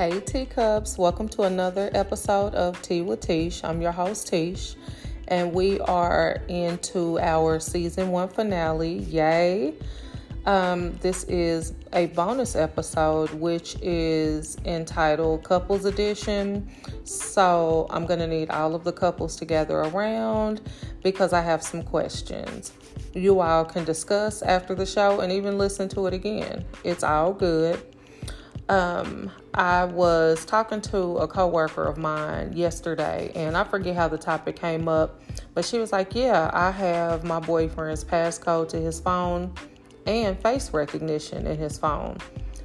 Hey teacups, welcome to another episode of Tea with Tish. I'm your host Tish, and we are into our season one finale. Yay! Um, this is a bonus episode which is entitled Couples Edition. So I'm gonna need all of the couples to gather around because I have some questions. You all can discuss after the show and even listen to it again. It's all good. Um, I was talking to a coworker of mine yesterday, and I forget how the topic came up, but she was like, "Yeah, I have my boyfriend's passcode to his phone and face recognition in his phone."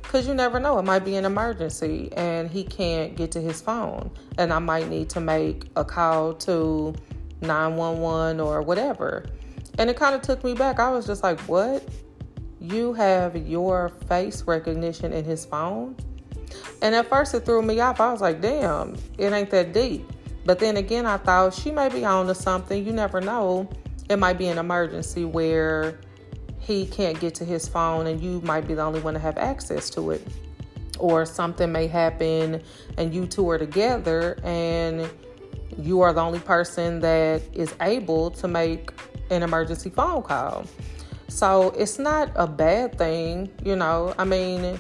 Because you never know, it might be an emergency and he can't get to his phone, and I might need to make a call to 911 or whatever. And it kind of took me back. I was just like, What? You have your face recognition in his phone? And at first it threw me off. I was like, damn, it ain't that deep. But then again, I thought she may be on to something. You never know. It might be an emergency where he can't get to his phone and you might be the only one to have access to it. Or something may happen and you two are together and you are the only person that is able to make an emergency phone call. So it's not a bad thing, you know. I mean,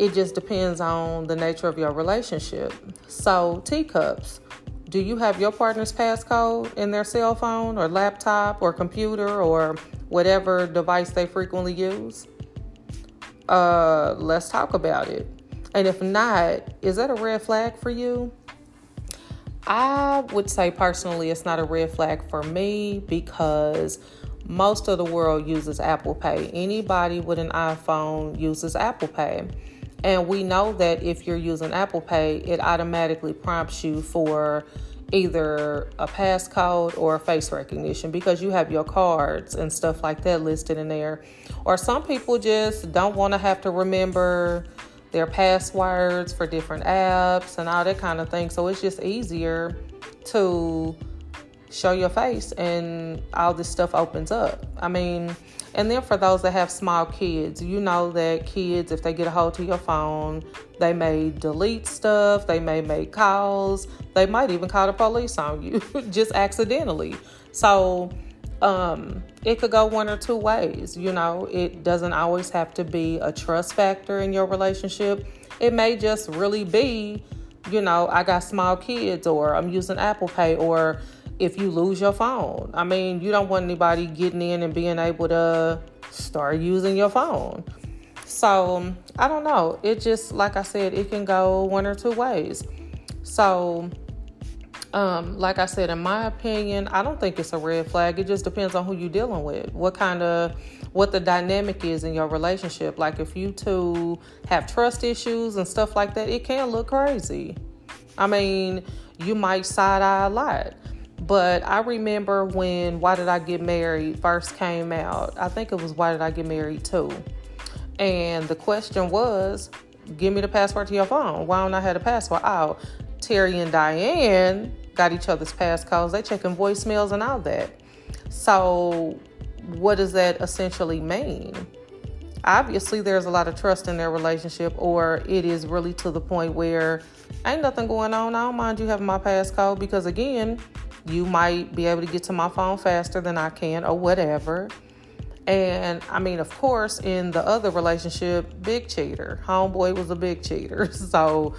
it just depends on the nature of your relationship. So, teacups, do you have your partner's passcode in their cell phone or laptop or computer or whatever device they frequently use? Uh, let's talk about it. And if not, is that a red flag for you? I would say personally, it's not a red flag for me because most of the world uses Apple Pay. Anybody with an iPhone uses Apple Pay. And we know that if you're using Apple Pay, it automatically prompts you for either a passcode or a face recognition because you have your cards and stuff like that listed in there. Or some people just don't want to have to remember their passwords for different apps and all that kind of thing. So it's just easier to show your face and all this stuff opens up. I mean, and then for those that have small kids, you know that kids, if they get a hold to your phone, they may delete stuff, they may make calls, they might even call the police on you just accidentally. So, um, it could go one or two ways. You know, it doesn't always have to be a trust factor in your relationship. It may just really be, you know, I got small kids, or I'm using Apple Pay, or if you lose your phone. I mean, you don't want anybody getting in and being able to start using your phone. So, I don't know. It just, like I said, it can go one or two ways. So, um, like I said, in my opinion, I don't think it's a red flag. It just depends on who you're dealing with, what kind of, what the dynamic is in your relationship. Like if you two have trust issues and stuff like that, it can look crazy. I mean, you might side eye a lot. But I remember when Why Did I Get Married first came out. I think it was Why Did I Get Married too. And the question was, give me the password to your phone. Why don't I have a password? Oh, Terry and Diane got each other's passcodes. They checking voicemails and all that. So what does that essentially mean? Obviously, there's a lot of trust in their relationship, or it is really to the point where ain't nothing going on. I don't mind you having my passcode because, again, you might be able to get to my phone faster than I can, or whatever. And I mean, of course, in the other relationship, big cheater. Homeboy was a big cheater. So,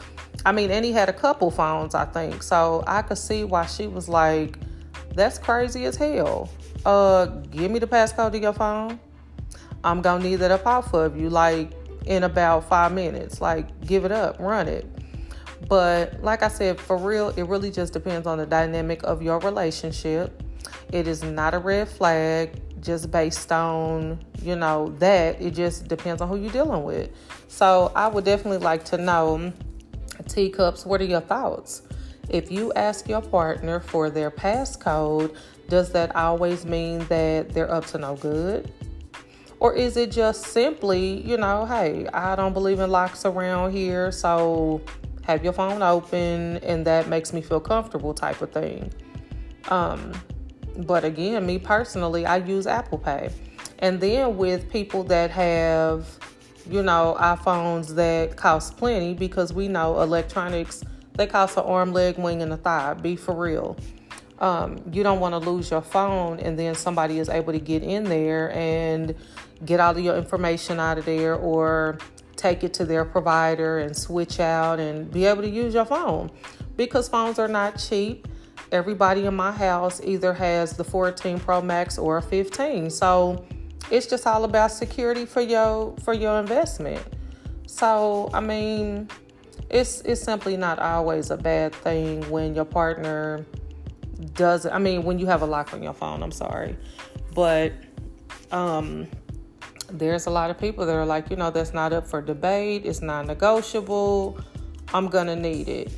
I mean, and he had a couple phones, I think. So I could see why she was like, that's crazy as hell. Uh, give me the passcode to your phone. I'm gonna need that up off of you like in about five minutes. Like, give it up, run it. But like I said, for real, it really just depends on the dynamic of your relationship. It is not a red flag just based on, you know, that. It just depends on who you're dealing with. So I would definitely like to know, teacups, what are your thoughts? If you ask your partner for their passcode, does that always mean that they're up to no good? Or is it just simply, you know, hey, I don't believe in locks around here, so have your phone open and that makes me feel comfortable type of thing. Um, but again, me personally, I use Apple Pay. And then with people that have you know, iPhones that cost plenty because we know electronics they cost an arm, leg, wing, and a thigh. Be for real. Um, you don't want to lose your phone and then somebody is able to get in there and get all of your information out of there or take it to their provider and switch out and be able to use your phone because phones are not cheap. Everybody in my house either has the 14 Pro Max or a 15. So it's just all about security for your for your investment. So, I mean, it's it's simply not always a bad thing when your partner doesn't I mean, when you have a lock on your phone, I'm sorry. But um there's a lot of people that are like, you know, that's not up for debate, it's not negotiable. I'm to need it.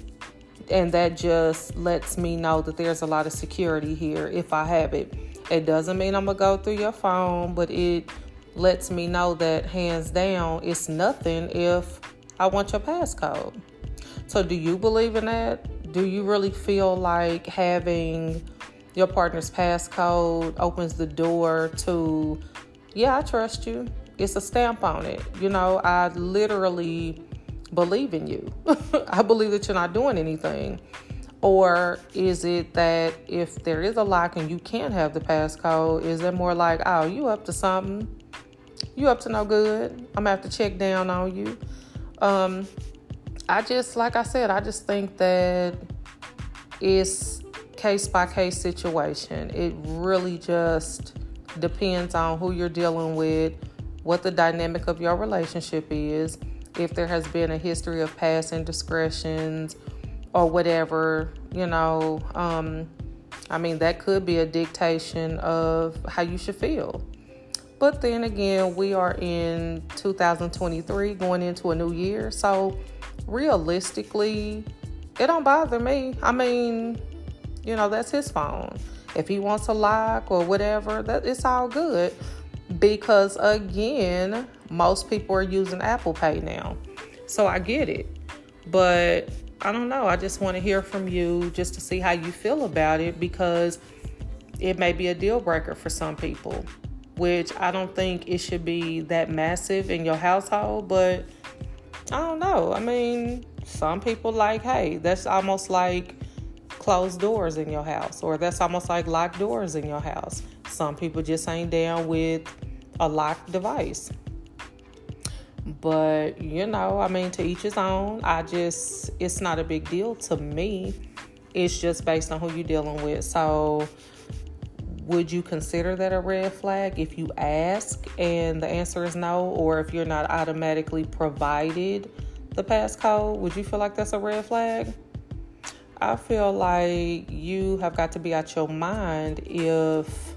And that just lets me know that there's a lot of security here if I have it. It doesn't mean I'm to go through your phone, but it lets me know that hands down, it's nothing if I want your passcode. So, do you believe in that? Do you really feel like having your partner's passcode opens the door to, yeah, I trust you? It's a stamp on it. You know, I literally believe in you. I believe that you're not doing anything. Or is it that if there is a lock and you can't have the passcode, is it more like, oh, you up to something? You up to no good? I'm gonna have to check down on you. Um, I just, like I said, I just think that it's case by case situation. It really just depends on who you're dealing with, what the dynamic of your relationship is, if there has been a history of past indiscretions or whatever, you know. Um, I mean, that could be a dictation of how you should feel. But then again, we are in 2023 going into a new year. So realistically, it don't bother me. I mean, you know, that's his phone. If he wants a lock or whatever, that it's all good. Because again, most people are using Apple Pay now. So I get it. But I don't know. I just want to hear from you just to see how you feel about it because it may be a deal breaker for some people, which I don't think it should be that massive in your household, but I don't know. I mean, some people like, hey, that's almost like closed doors in your house, or that's almost like locked doors in your house. Some people just ain't down with a locked device. But, you know, I mean, to each his own. I just, it's not a big deal to me. It's just based on who you're dealing with. So, would you consider that a red flag if you ask and the answer is no, or if you're not automatically provided the passcode? Would you feel like that's a red flag? I feel like you have got to be out your mind if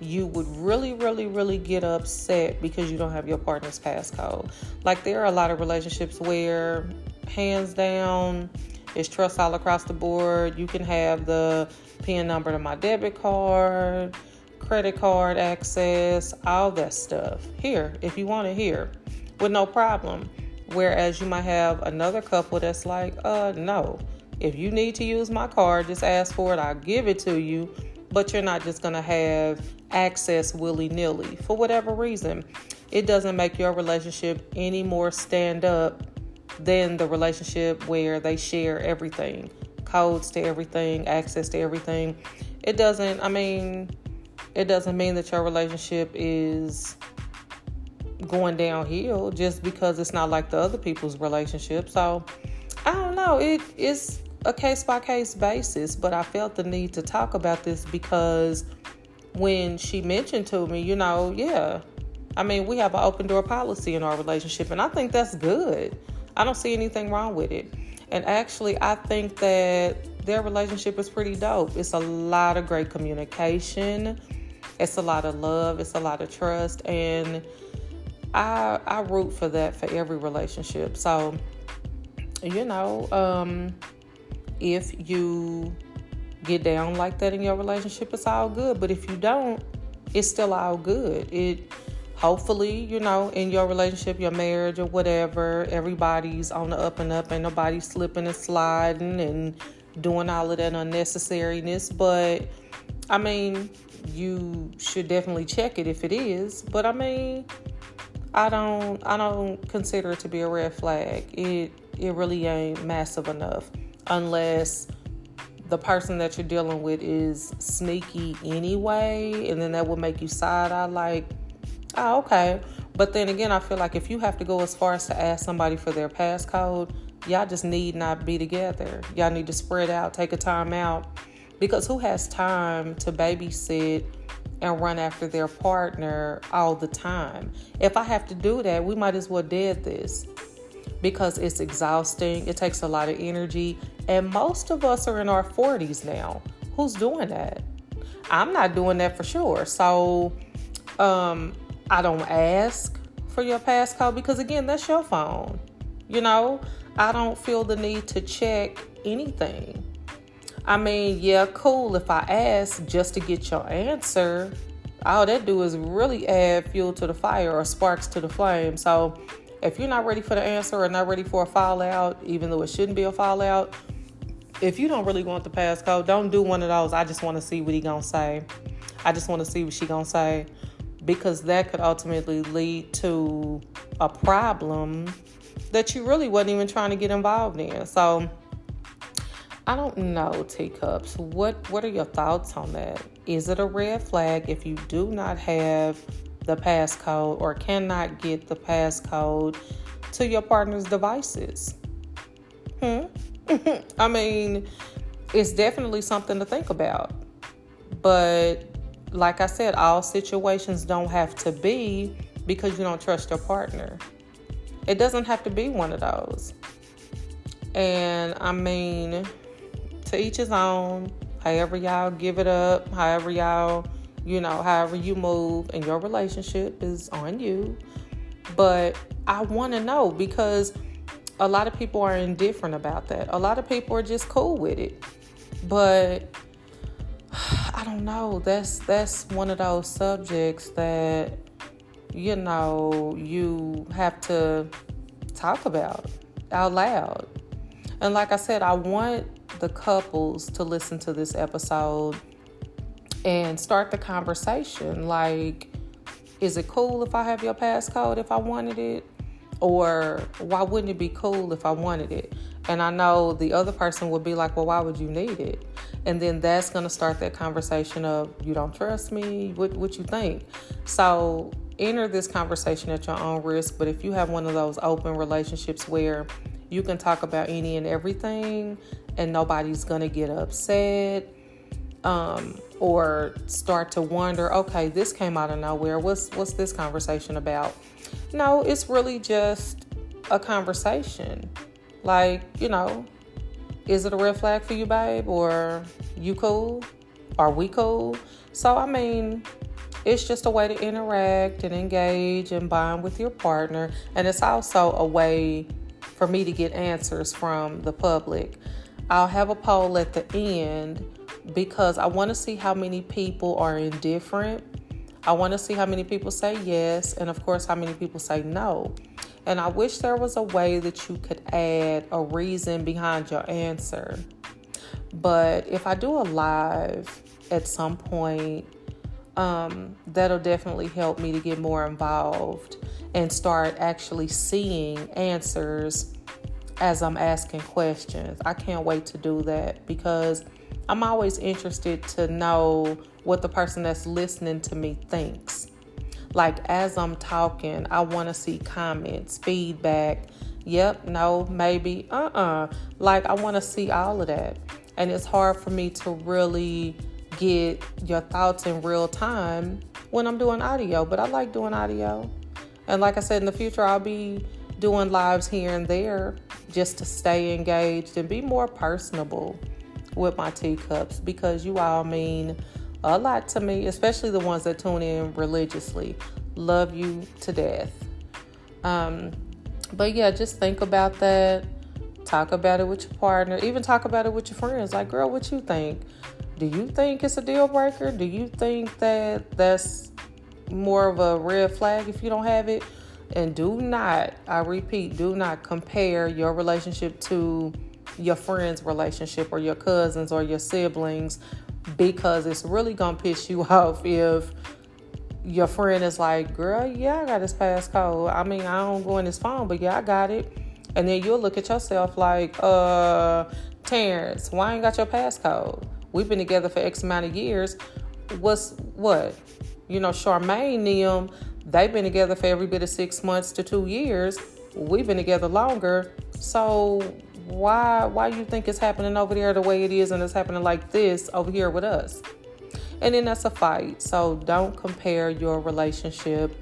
you would really, really, really get upset because you don't have your partner's passcode. Like, there are a lot of relationships where, hands down, it's trust all across the board. You can have the PIN number to my debit card, credit card access, all that stuff here if you want it here with no problem. Whereas you might have another couple that's like, uh, no. If you need to use my card, just ask for it. I'll give it to you. But you're not just going to have access willy nilly for whatever reason. It doesn't make your relationship any more stand up than the relationship where they share everything codes to everything, access to everything. It doesn't, I mean, it doesn't mean that your relationship is going downhill just because it's not like the other people's relationship. So, I don't know. It is a case by case basis, but I felt the need to talk about this because when she mentioned to me, you know, yeah, I mean, we have an open door policy in our relationship, and I think that's good. I don't see anything wrong with it. And actually, I think that their relationship is pretty dope. It's a lot of great communication, it's a lot of love, it's a lot of trust, and I I root for that for every relationship. So, you know, um, if you get down like that in your relationship, it's all good. But if you don't, it's still all good. It hopefully, you know, in your relationship, your marriage or whatever, everybody's on the up and up, and nobody's slipping and sliding and doing all of that unnecessariness. But I mean, you should definitely check it if it is. But I mean, I don't I don't consider it to be a red flag. It it really ain't massive enough unless the person that you're dealing with is sneaky anyway, and then that would make you side eye like, oh, okay. But then again, I feel like if you have to go as far as to ask somebody for their passcode, y'all just need not be together. Y'all need to spread out, take a time out. Because who has time to babysit and run after their partner all the time? If I have to do that, we might as well dead this because it's exhausting. It takes a lot of energy. And most of us are in our 40s now. Who's doing that? I'm not doing that for sure. So um, I don't ask for your passcode because, again, that's your phone. You know, I don't feel the need to check anything. I mean, yeah, cool if I ask just to get your answer. All that do is really add fuel to the fire or sparks to the flame. So if you're not ready for the answer or not ready for a fallout, even though it shouldn't be a fallout, if you don't really want the passcode, don't do one of those. I just want to see what he gonna say. I just want to see what she gonna say, because that could ultimately lead to a problem that you really wasn't even trying to get involved in. So I don't know, teacups. What what are your thoughts on that? Is it a red flag if you do not have the passcode or cannot get the passcode to your partner's devices? Hmm? I mean, it's definitely something to think about. But like I said, all situations don't have to be because you don't trust your partner. It doesn't have to be one of those. And I mean, to each his own, however y'all give it up, however y'all you know, however you move in your relationship is on you. But I want to know because a lot of people are indifferent about that. A lot of people are just cool with it. But I don't know. That's that's one of those subjects that you know you have to talk about out loud. And like I said, I want the couples to listen to this episode and start the conversation. Like, is it cool if I have your passcode if I wanted it? Or why wouldn't it be cool if I wanted it? And I know the other person would be like, well, why would you need it? And then that's going to start that conversation of, you don't trust me? What, what you think? So enter this conversation at your own risk. But if you have one of those open relationships where you can talk about any and everything and nobody's going to get upset, um, or start to wonder, okay, this came out of nowhere. What's what's this conversation about? No, it's really just a conversation. Like, you know, is it a red flag for you, babe? Or you cool? Are we cool? So I mean, it's just a way to interact and engage and bond with your partner. And it's also a way for me to get answers from the public. I'll have a poll at the end because I want to see how many people are indifferent. I want to see how many people say yes, and of course, how many people say no. And I wish there was a way that you could add a reason behind your answer. But if I do a live at some point, um, that'll definitely help me to get more involved and start actually seeing answers as I'm asking questions. I can't wait to do that because I'm always interested to know what the person that's listening to me thinks. Like as I'm talking, I want to see comments, feedback. Yep, no, maybe, uh uh-uh. uh. Like I want to see all of that. And it's hard for me to really get your thoughts in real time when I'm doing audio, but I like doing audio. And like I said, in the future, I'll be doing lives here and there just to stay engaged and be more personable with my teacups because you all mean a lot to me, especially the ones that tune in religiously. Love you to death. Um, but yeah, just think about that. Talk about it with your partner. Even talk about it with your friends. Like, girl, what you think? Do you think it's a deal breaker? Do you think that that's more of a red flag if you don't have it? And do not, I repeat, do not compare your relationship to your friend's relationship or your cousins or your siblings because it's really to piss you off if your friend is like, girl, yeah, I got his passcode. I mean, I don't go in his phone, but yeah, I got it. And then you'll look at yourself like, uh, Terrence, why ain't got your passcode? We've been together for X amount of years. What's what? You know, Charmaine them, they've been together for every bit of six months to two years. We've been together longer. So why why you think it's happening over there the way it is and it's happening like this over here with us? And then that's a fight. So don't compare your relationship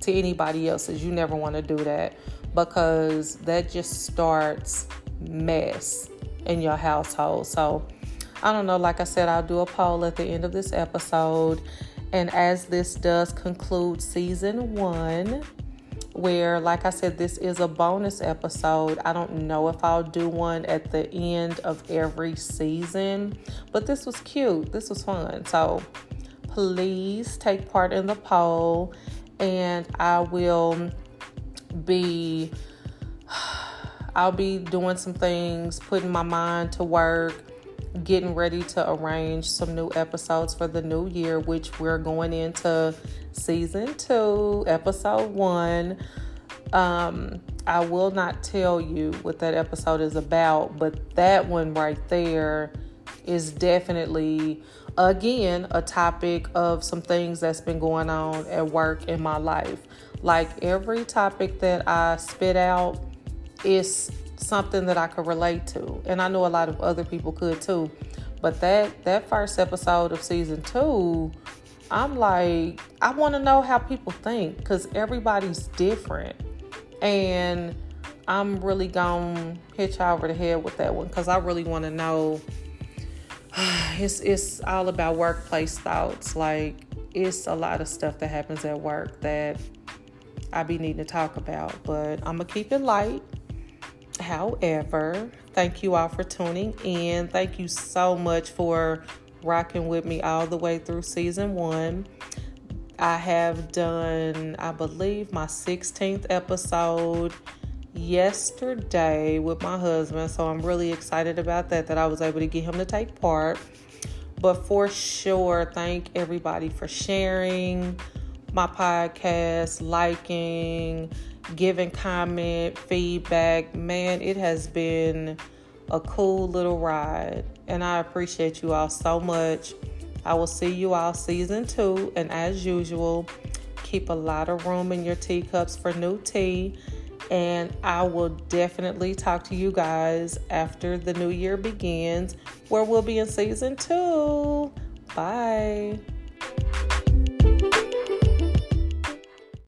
to anybody else's. You never want to do that because that just starts mess in your household. So I don't know, like I said, I'll do a poll at the end of this episode. And as this does conclude season one, where, like I said, this is a bonus episode. I don't know if I'll do one at the end of every season, but this was cute. This was fun. So please take part in the poll, and I will be. I'll be doing some things, putting my mind to work, getting ready to arrange some new episodes for the new year, which we're going into season two, episode one. Um, I will not tell you what that episode is about, but that one right there is definitely, again, a topic of some things that's been going on at work in my life. Like every topic that I spit out is something that I could relate to, and I know a lot of other people could too. But that that first episode of season two I'm like, I want to know how people think because everybody's different. And I'm really going to hit you over the head with that one because I really want to know. It's, it's all about workplace thoughts. Like, it's a lot of stuff that happens at work that I be needing to talk about, but I'm to keep it light. However, thank you all for tuning in. Thank you so much for rocking with me all the way through season one. I have done, I believe, my 16th episode yesterday with my husband. So I'm really excited about that, that I was able to get him to take part. But for sure, thank everybody for sharing my podcast, liking, giving comment, feedback. Man, it has been a cool little ride. And I appreciate you all so much. I will see you all season two. And as usual, keep a lot of room in your teacups for new tea. And I will definitely talk to you guys after the new year begins, where we'll be in season two. Bye.